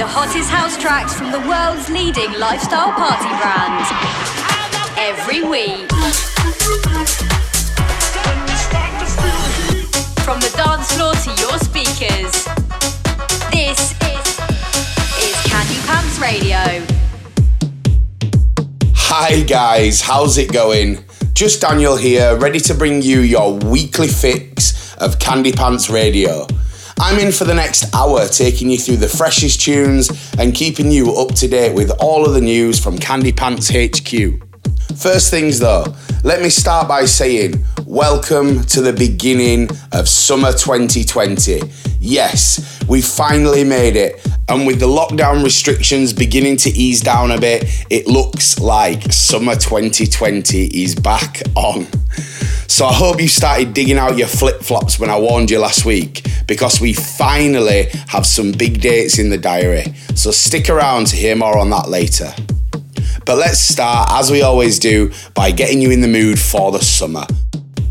the hottest house tracks from the world's leading lifestyle party brand. Every week. From the dance floor to your speakers. This is, is Candy Pants Radio. Hi guys, how's it going? Just Daniel here, ready to bring you your weekly fix of Candy Pants Radio. I'm in for the next hour, taking you through the freshest tunes and keeping you up to date with all of the news from Candy Pants HQ. First things though, let me start by saying welcome to the beginning of summer 2020. Yes, we finally made it, and with the lockdown restrictions beginning to ease down a bit, it looks like summer 2020 is back on. So I hope you started digging out your flip flops when I warned you last week because we finally have some big dates in the diary. So stick around to hear more on that later. But let's start, as we always do, by getting you in the mood for the summer.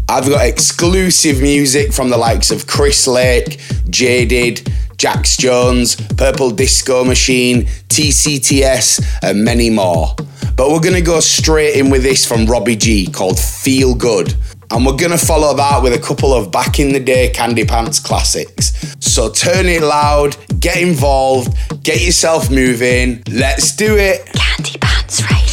I've got exclusive music from the likes of Chris Lake, Jaded, Jax Jones, Purple Disco Machine, TCTS, and many more. But we're gonna go straight in with this from Robbie G called Feel Good. And we're gonna follow that with a couple of back in the day Candy Pants classics. So turn it loud, get involved, get yourself moving. Let's do it. Candy Pants Radio.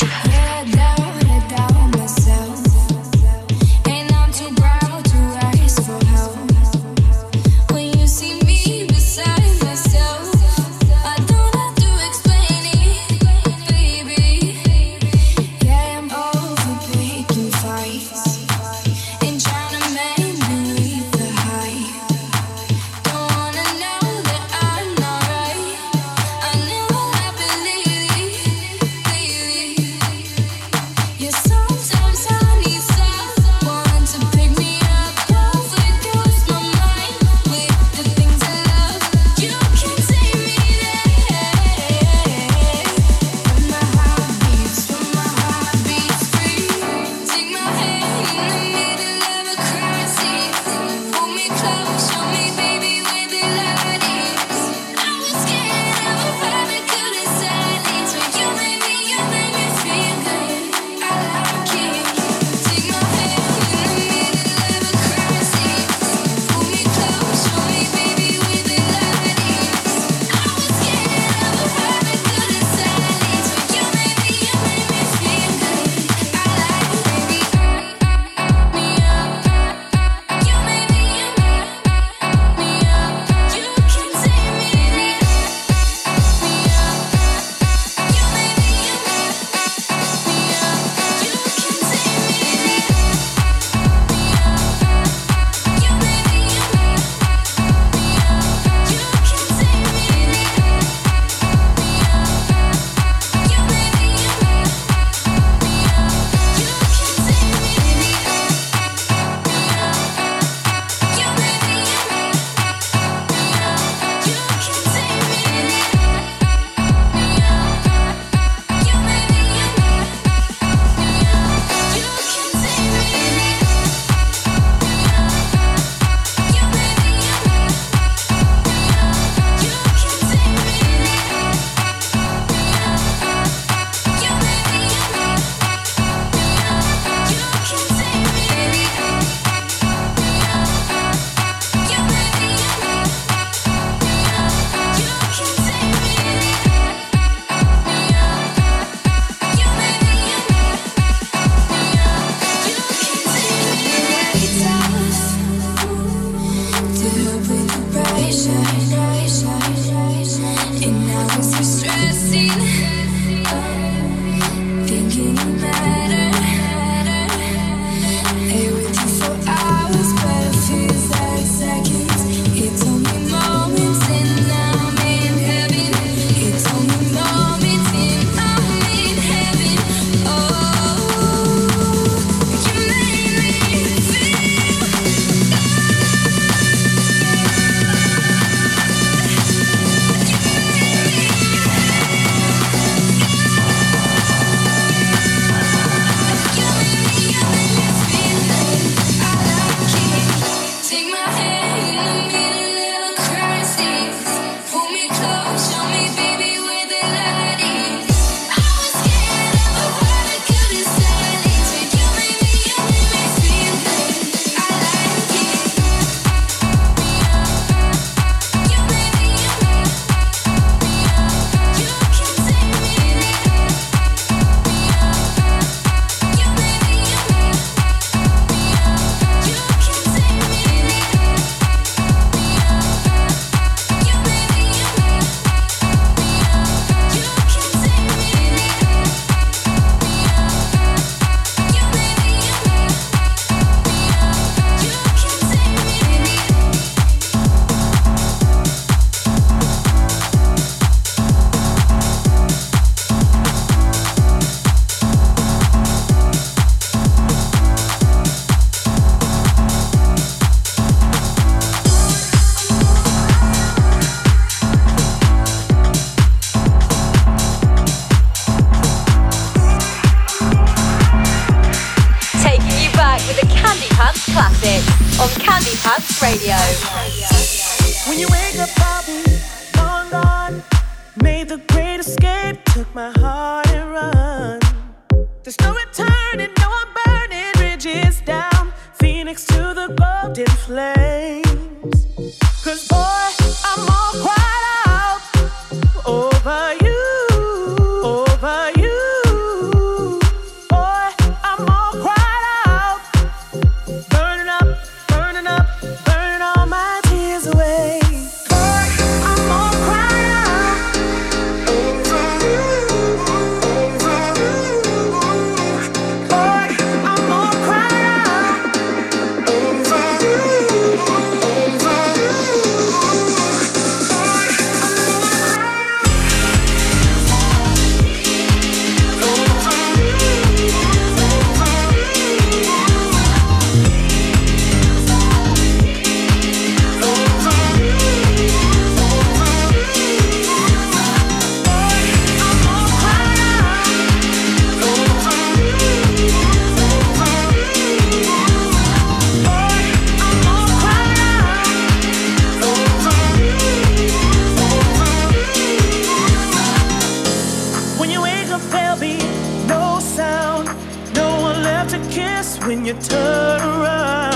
when you turn around.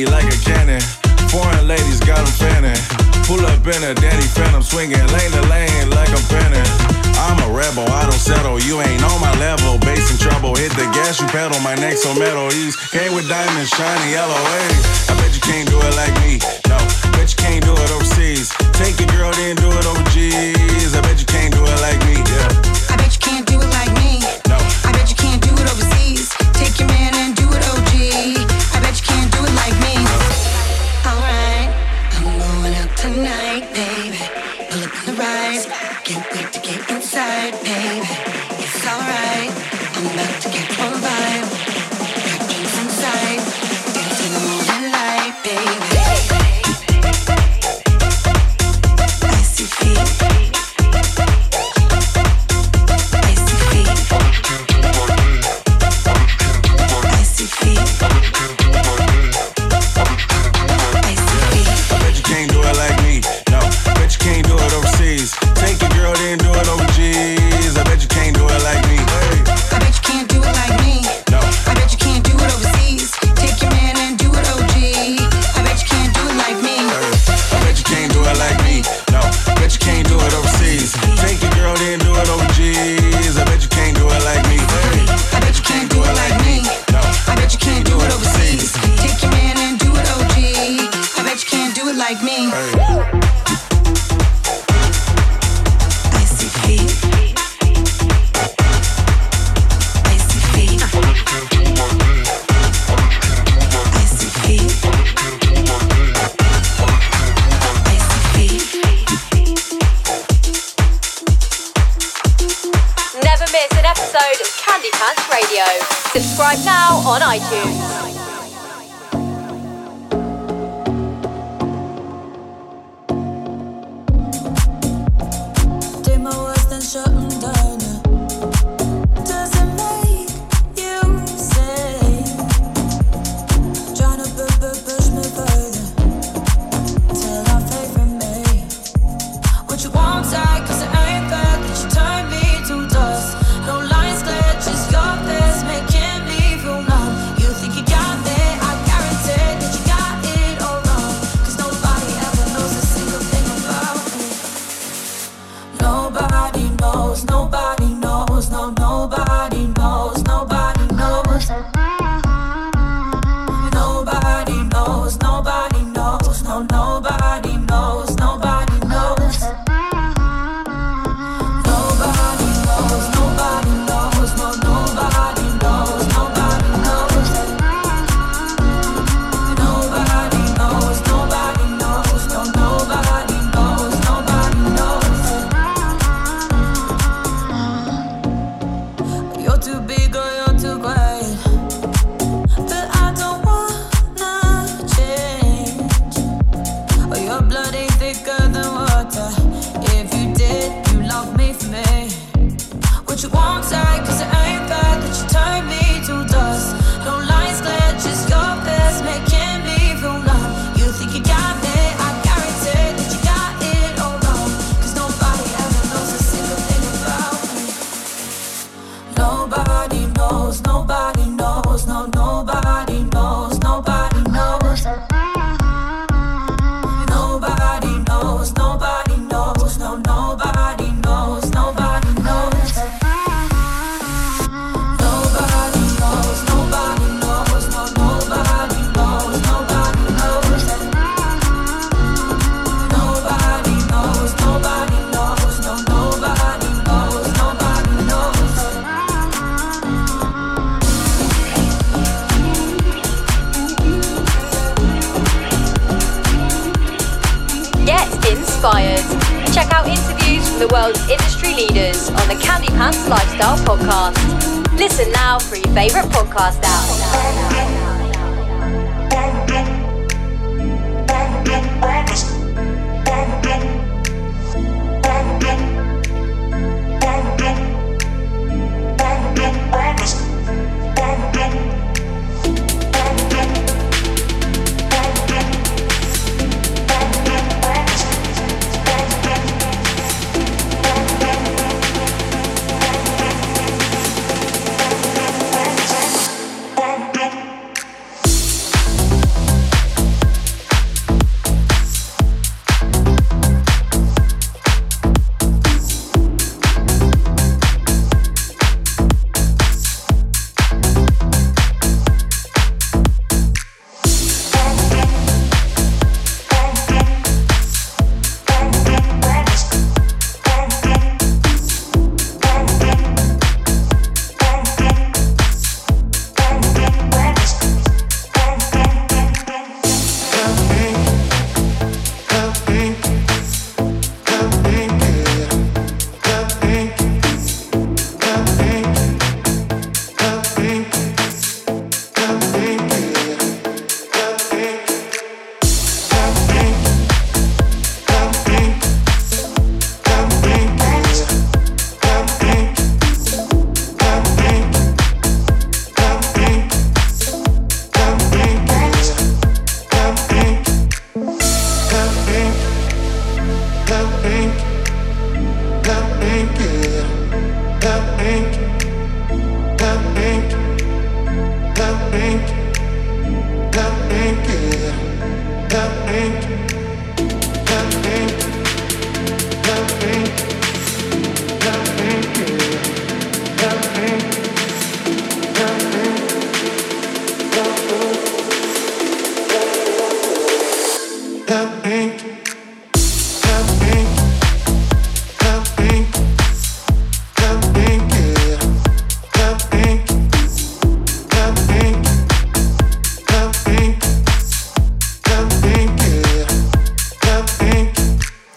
like a cannon. Foreign ladies got them fanning. Pull up in a Danny Phantom swinging lane to lane like I'm panning. I'm a rebel, I don't settle. You ain't on my level. Bass in trouble, hit the gas, you pedal. My neck so metal. Ease came with diamonds, shiny yellow. Hey, I bet you can't do it like me. No, bet you can't do it overseas. Take your girl, then do it over G's. I bet you can't do it like me. Yeah.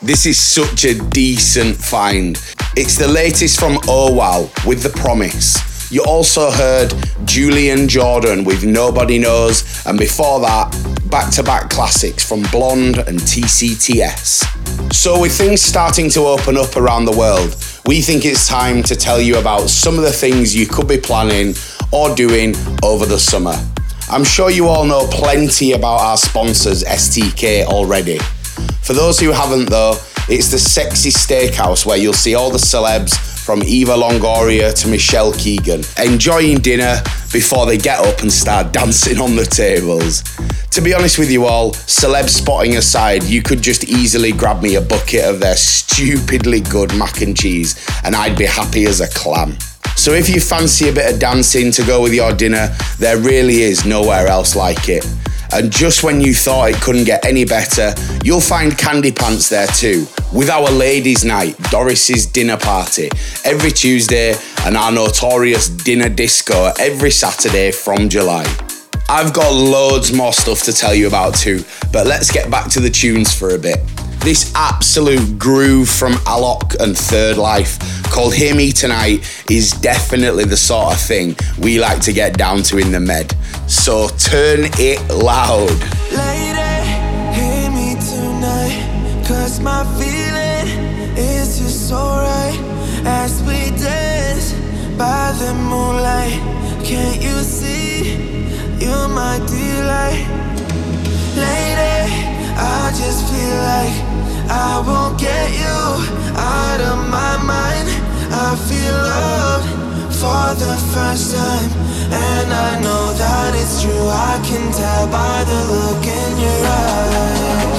This is such a decent find. It's the latest from Oh Wow with The Promise. You also heard Julian Jordan with Nobody Knows, and before that, back to back classics from Blonde and TCTS. So, with things starting to open up around the world, we think it's time to tell you about some of the things you could be planning or doing over the summer. I'm sure you all know plenty about our sponsors, STK, already. For those who haven't, though, it's the sexy steakhouse where you'll see all the celebs from Eva Longoria to Michelle Keegan enjoying dinner before they get up and start dancing on the tables. To be honest with you all, celeb spotting aside, you could just easily grab me a bucket of their stupidly good mac and cheese and I'd be happy as a clam. So if you fancy a bit of dancing to go with your dinner, there really is nowhere else like it. And just when you thought it couldn't get any better, you'll find Candy Pants there too, with our ladies' night, Doris's dinner party, every Tuesday, and our notorious dinner disco every Saturday from July. I've got loads more stuff to tell you about too, but let's get back to the tunes for a bit. This absolute groove from Alok and Third Life called Hear Me Tonight is definitely the sort of thing we like to get down to in the med. So turn it loud. Lady, I just feel like I won't get you out of my mind. I feel loved for the first time, and I know that it's true. I can tell by the look in your eyes.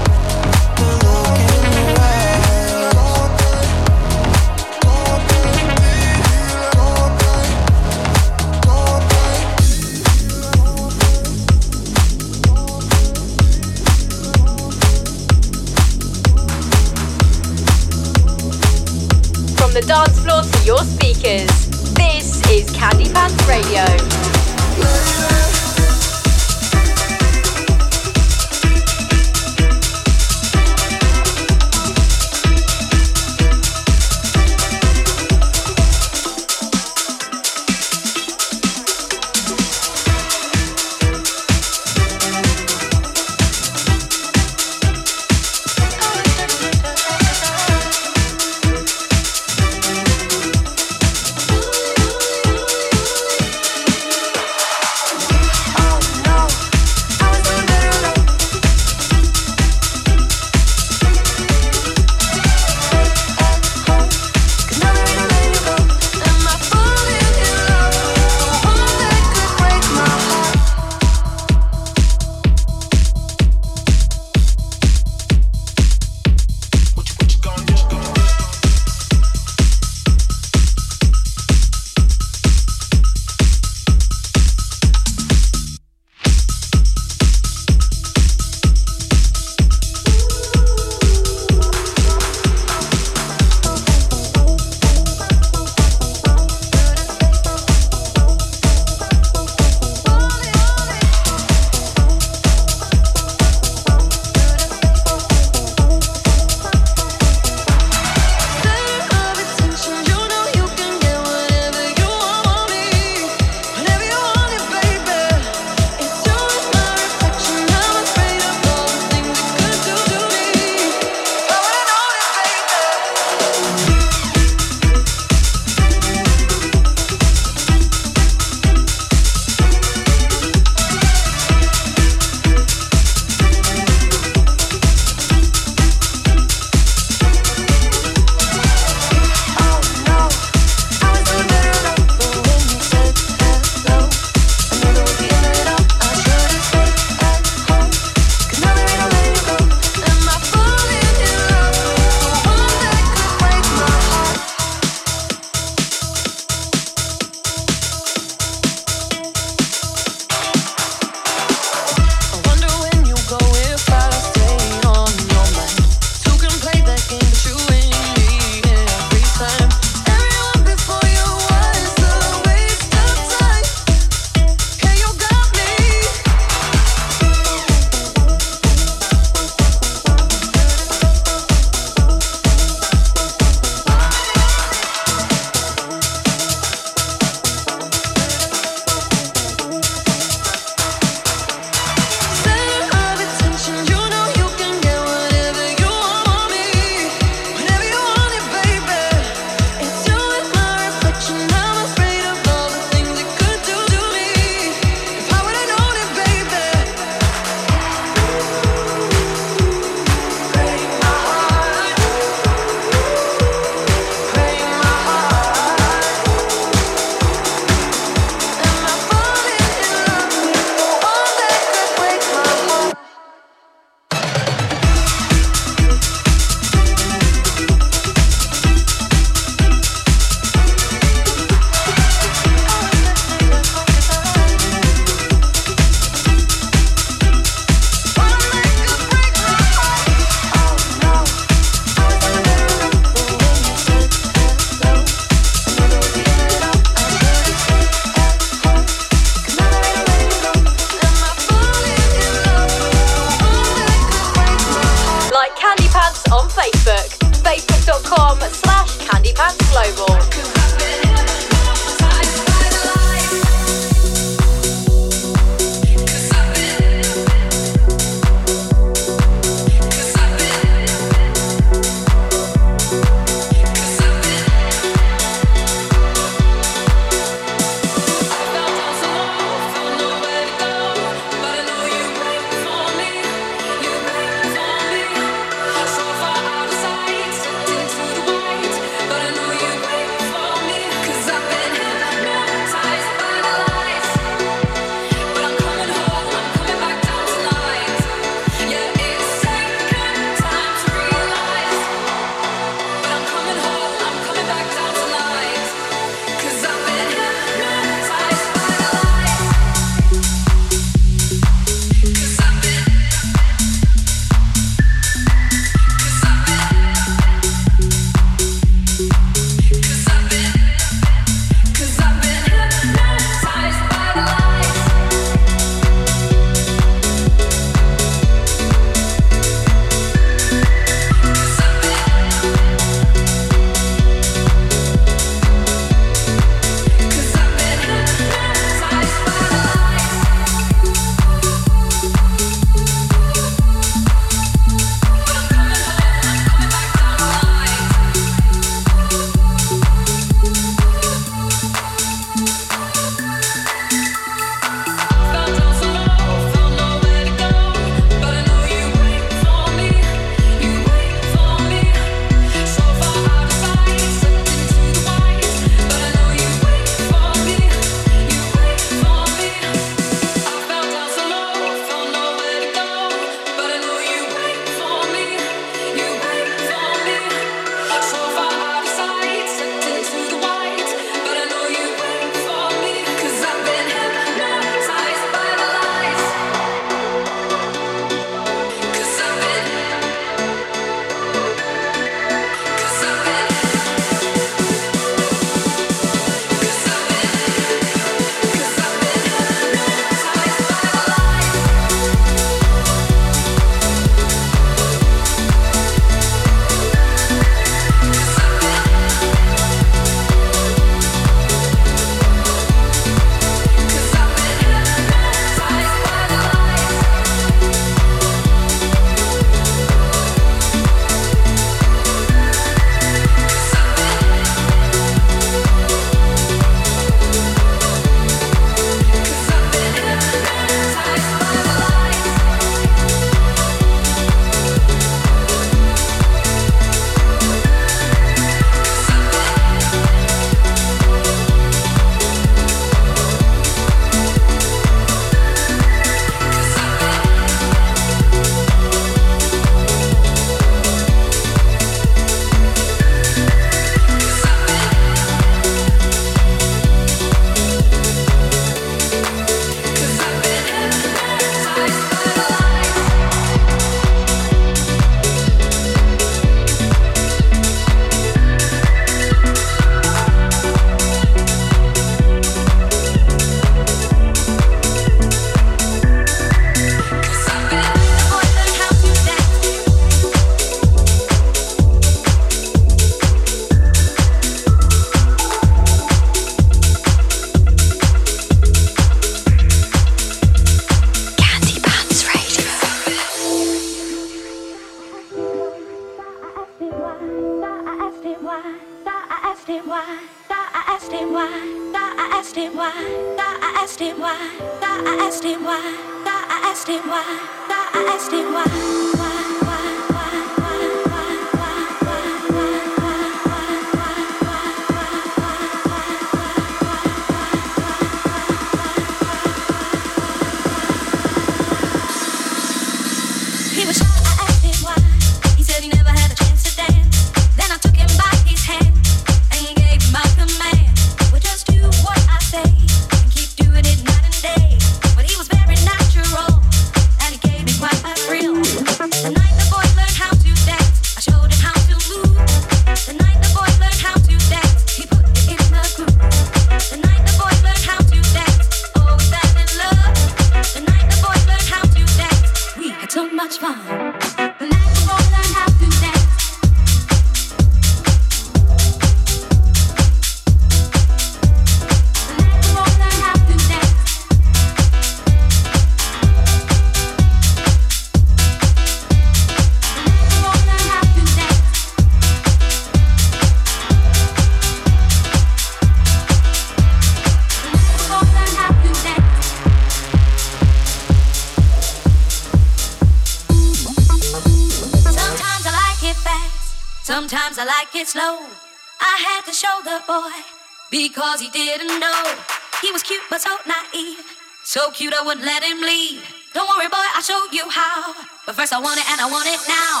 I would let him lead. Don't worry, boy, I'll show you how. But first, I want it and I want it now.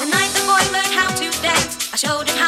The night the boy learned how to dance, I showed him how.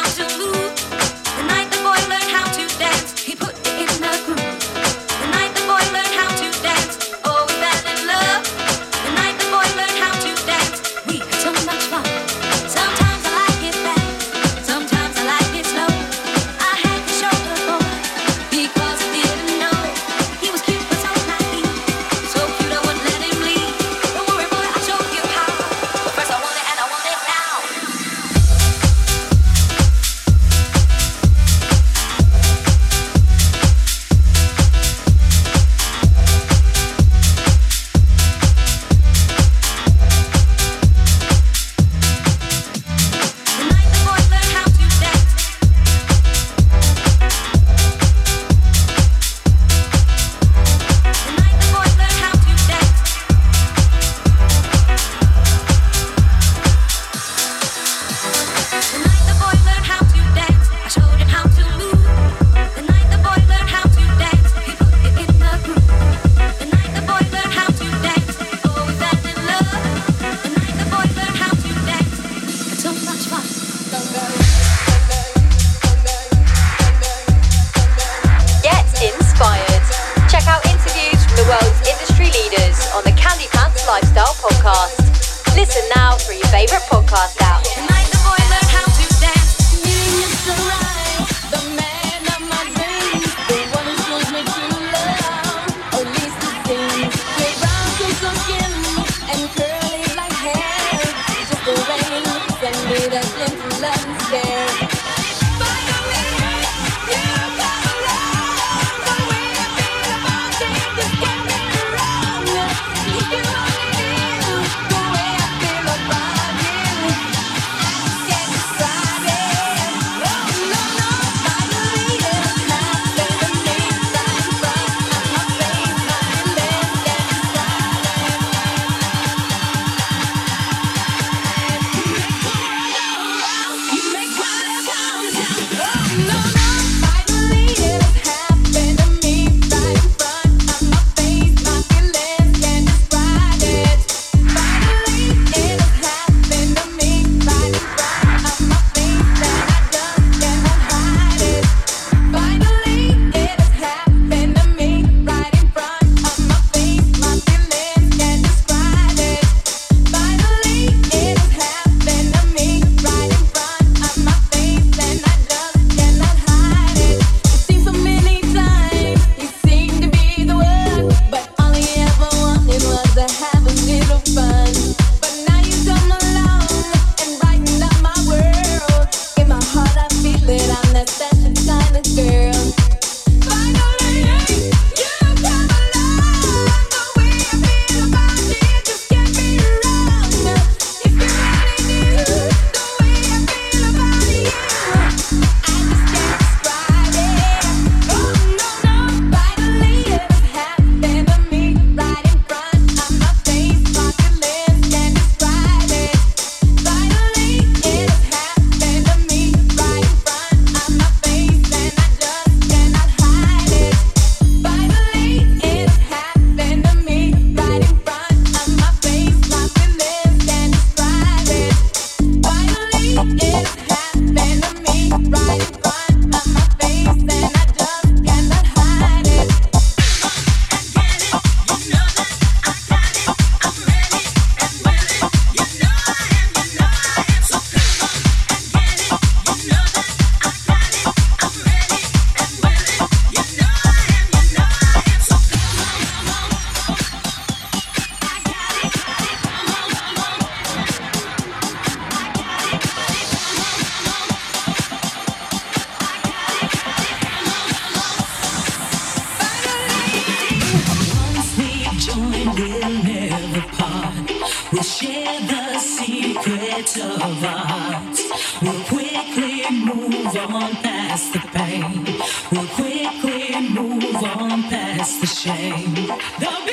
We'll quickly move on past the pain. We'll quickly move on past the shame. There'll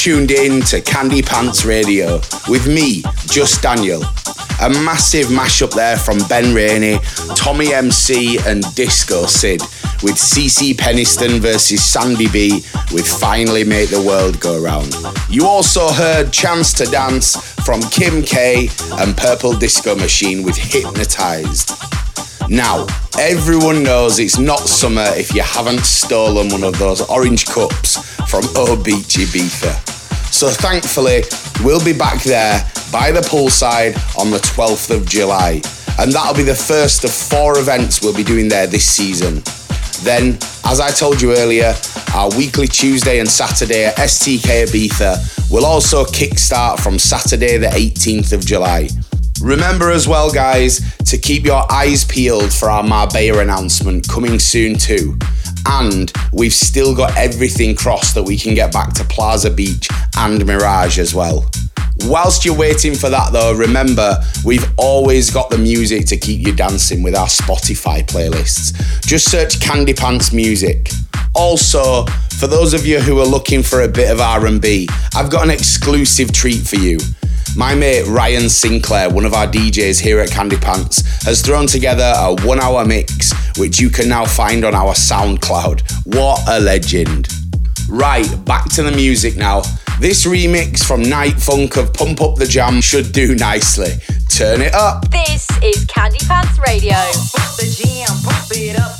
tuned in to Candy Pants Radio with me, Just Daniel. A massive mashup there from Ben Rainey, Tommy MC, and Disco Sid, with CeCe Peniston versus Sandy B, with Finally Make the World Go Round. You also heard Chance to Dance from Kim K and Purple Disco Machine with Hypnotized. Now, everyone knows it's not summer if you haven't stolen one of those orange cups from O Beach. So thankfully, we'll be back there by the poolside on the 12th of July. And that'll be the first of four events we'll be doing there this season. Then, as I told you earlier, our weekly Tuesday and Saturday at STK Ibiza will also kickstart from Saturday, the 18th of July. Remember as well, guys, to keep your eyes peeled for our Marbella announcement coming soon too. And we've still got everything crossed that we can get back to Plaza Beach and Mirage as well. Whilst you're waiting for that, though, remember we've always got the music to keep you dancing with our Spotify playlists. Just search Candy Pants Music. Also, for those of you who are looking for a bit of R&B, I've got an exclusive treat for you. My mate Ryan Sinclair, one of our DJs here at Candy Pants, has thrown together a one hour mix which you can now find on our SoundCloud. What a legend! Right, back to the music now. This remix from Night Funk of Pump Up the Jam should do nicely. Turn it up. This is Candy Pants Radio. Pump the jam, pump it up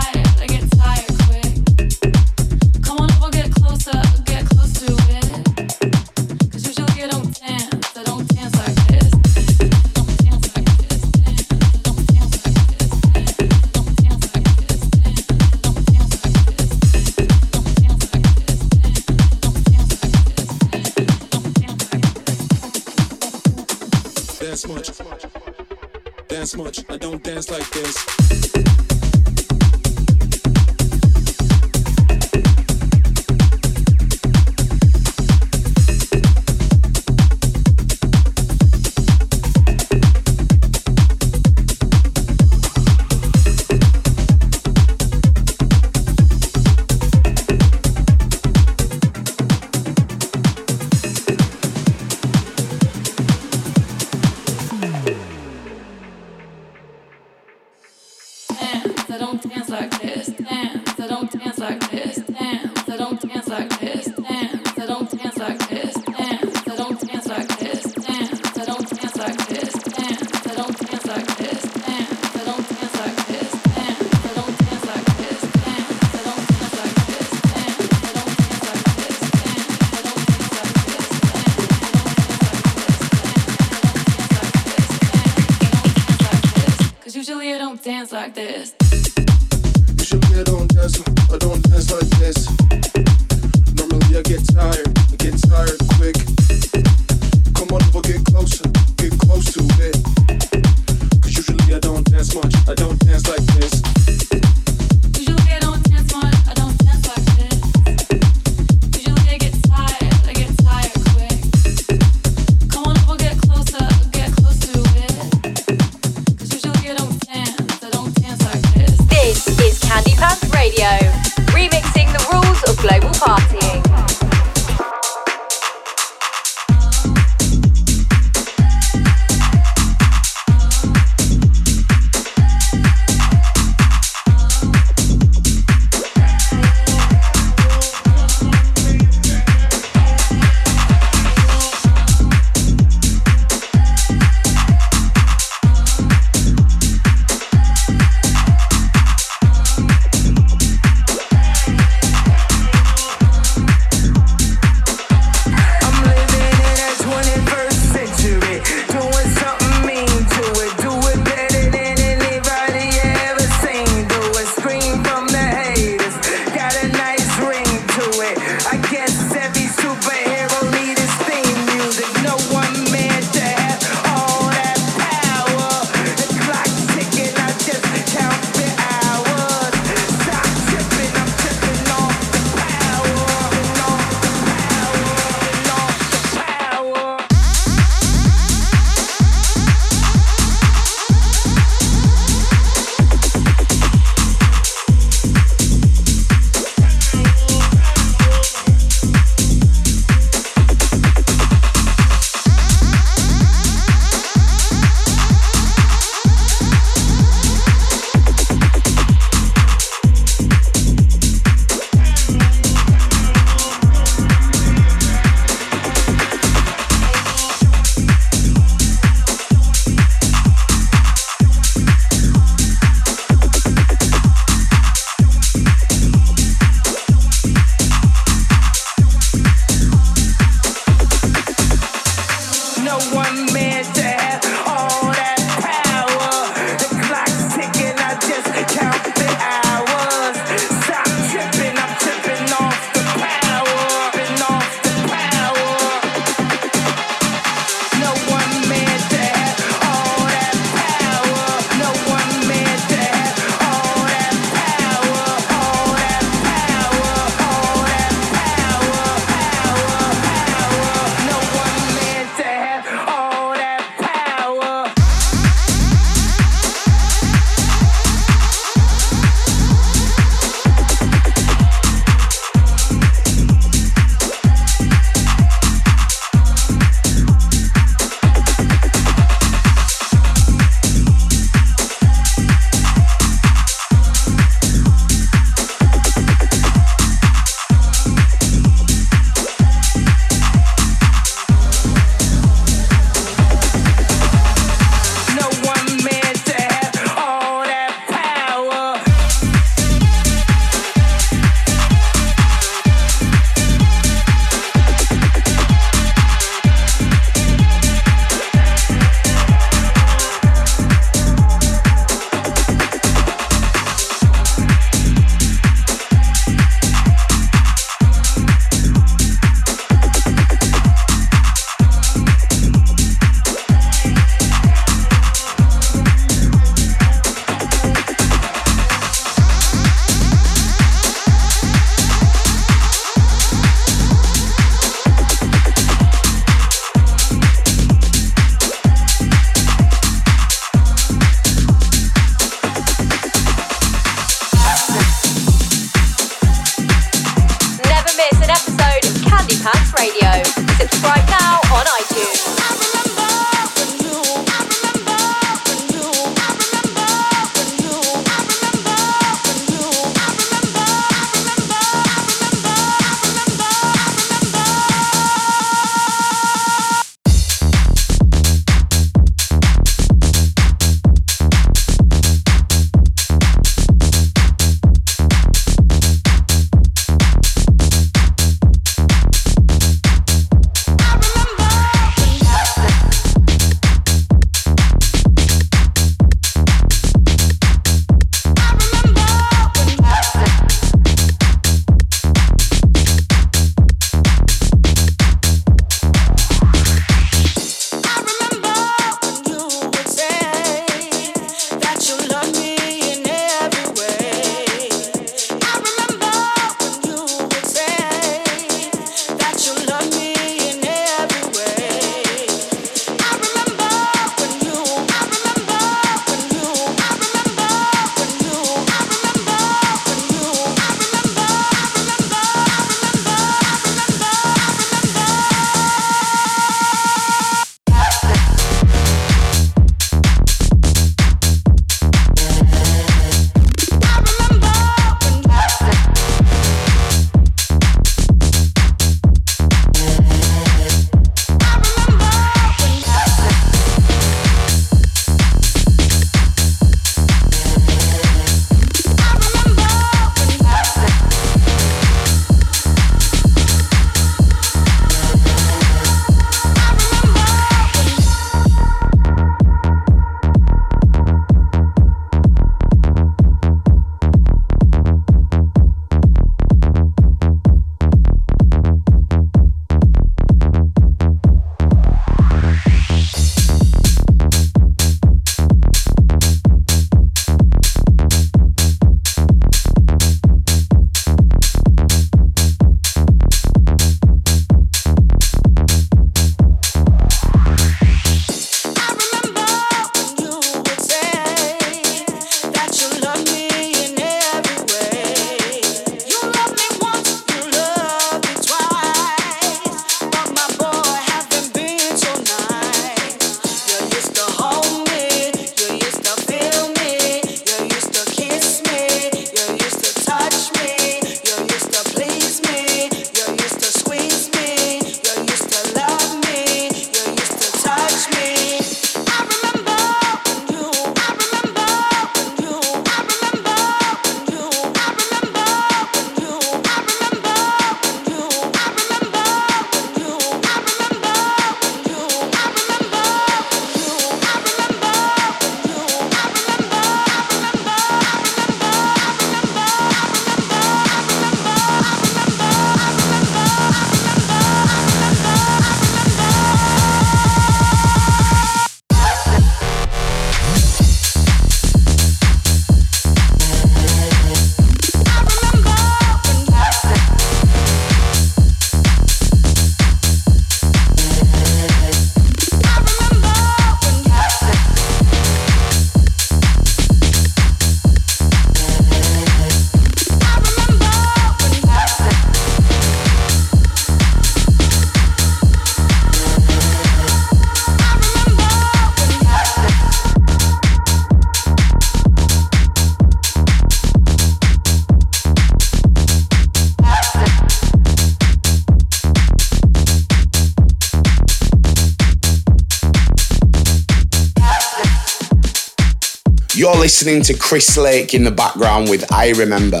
Listening to Chris Lake in the background with I Remember.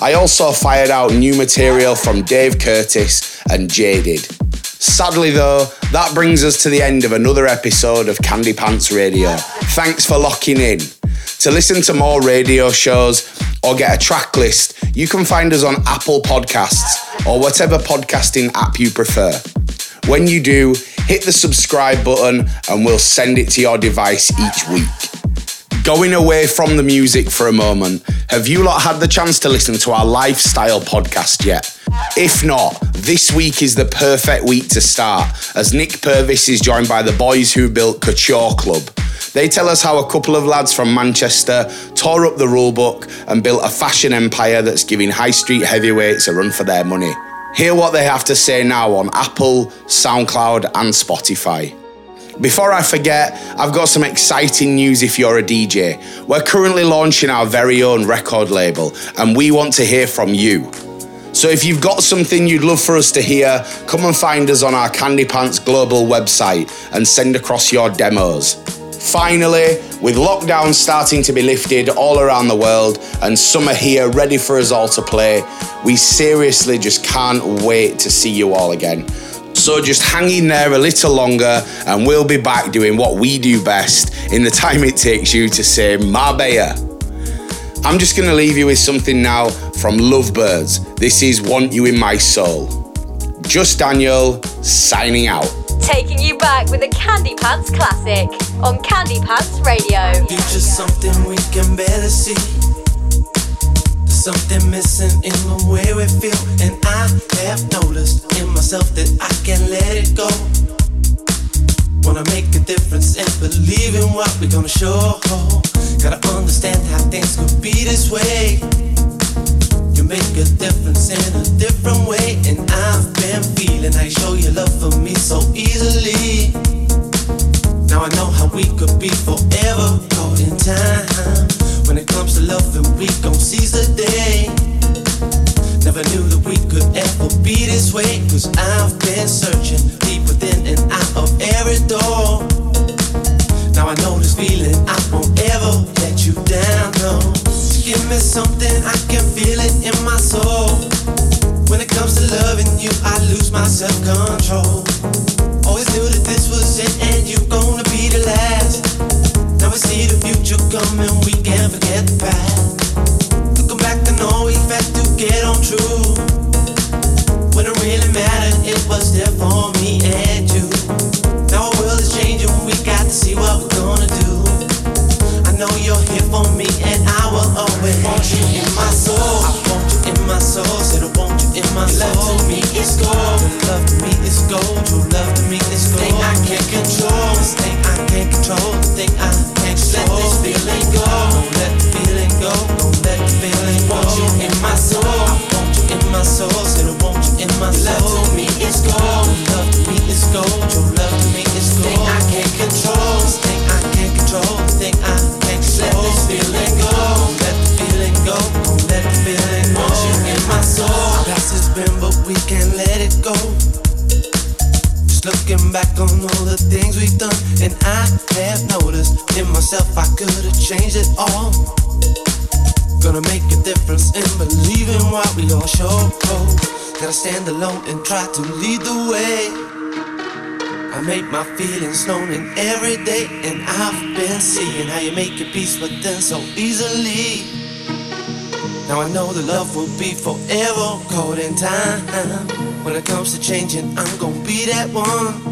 I also fired out new material from Dave Curtis and Jaded. Sadly, though, that brings us to the end of another episode of Candy Pants Radio. Thanks for locking in. To listen to more radio shows or get a track list, you can find us on Apple Podcasts or whatever podcasting app you prefer. When you do, hit the subscribe button and we'll send it to your device each week going away from the music for a moment, have you lot had the chance to listen to our lifestyle podcast yet? If not, this week is the perfect week to start, as Nick Purvis is joined by the boys who built Couture Club. They tell us how a couple of lads from Manchester tore up the rulebook and built a fashion empire that's giving high street heavyweights a run for their money. Hear what they have to say now on Apple, SoundCloud, and Spotify. Before I forget, I've got some exciting news if you're a DJ. We're currently launching our very own record label, and we want to hear from you. So if you've got something you'd love for us to hear, come and find us on our Candy Pants Global website and send across your demos. Finally, with lockdown starting to be lifted all around the world and summer here ready for us all to play, we seriously just can't wait to see you all again. So just hang in there a little longer and we'll be back doing what we do best in the time it takes you to say Marbella. I'm just going to leave you with something now from Lovebirds. This is Want You in My Soul. Just Daniel signing out. Taking you back with a Candy Pants classic on Candy Pants Radio. You're just something we can barely see. Something missing in the way we feel, and I have noticed in myself that I can't let it go. Wanna make a difference and believe in what we're gonna show. Gotta understand how things could be this way. You make a difference in a different way, and I've been feeling you show your love for me so easily. Now I know how we could be forever this way. Cause I've been searching deep within and out of every door. Now I know this feeling, I won't ever let you down, no. Give me something, I can feel it in my soul. When it comes to loving you, I lose my self control. Always knew that this was it, and you're gonna be the last. Now we see the future coming, we can't forget the past. Looking back, I know we've had to get on true. Really mattered, it was there for me and you. Now our world is changing, we got to see what we're gonna do. I know you're here for me, and I will always want you in my soul. I want you in my soul, said I want you in my soul. Love to me is gold, your love to me is gold, your love to me is gold. Thing I can't control, this thing I can't control, the thing I can't control. Let this feeling go, don't let the feeling go, don't let the feeling go. Want you in my soul, I want you in my soul, said I want you in my soul. Love to me is gold, your love to me is gold, your love to me is gold. Thing I can't control, thing I can't control, thing I can't control. Let this feeling go, don't let the feeling go, don't let the feeling go. Want you in my soul. Past has been, but we can't let it go. Just looking back on all the things we've done, and I have noticed in myself I could have changed it all. Gonna make a difference in what we all show. Gotta stand alone and try to lead the way. I make my feelings known in every day, and I've been seeing how you make your peace with them so easily. Now I know the love will be forever caught in time. When it comes to changing, I'm gonna be that one.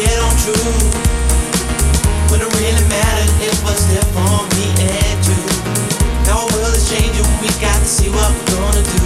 to get on true. When it really mattered, it was there for me and you. Now our world is changing, we got to see what we're gonna do.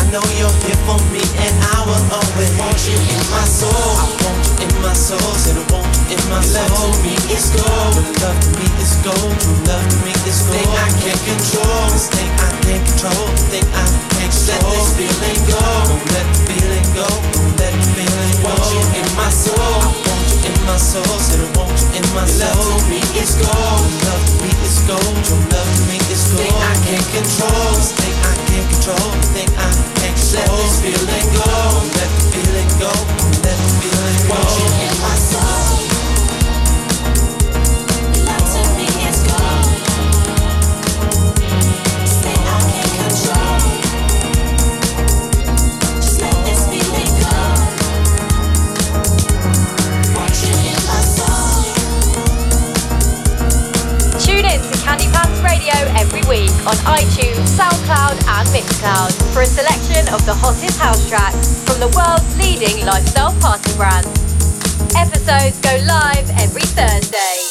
I know you're here for me, and I will always want you in my soul. I want you in my soul, said I want you in my soul. me is gold. Your love to me is gold. True love to me is gold. Thing I can't control. This thing I can't control. Thing I can't control. Let this feeling go. Don't let the feeling go. Don't let the feeling go. Want you in my soul. I want you in my soul. Said I want you in my soul. Love to me is gold. Love to me is gold. Your love to me is gold. Thing I can't control. This thing I can't control. Thing I can't control. Let this feeling go. Let the feeling go. Let the feeling go. Want you in my soul. Radio every week on iTunes, SoundCloud, and Mixcloud for a selection of the hottest house tracks from the world's leading lifestyle party brands. Episodes go live every Thursday.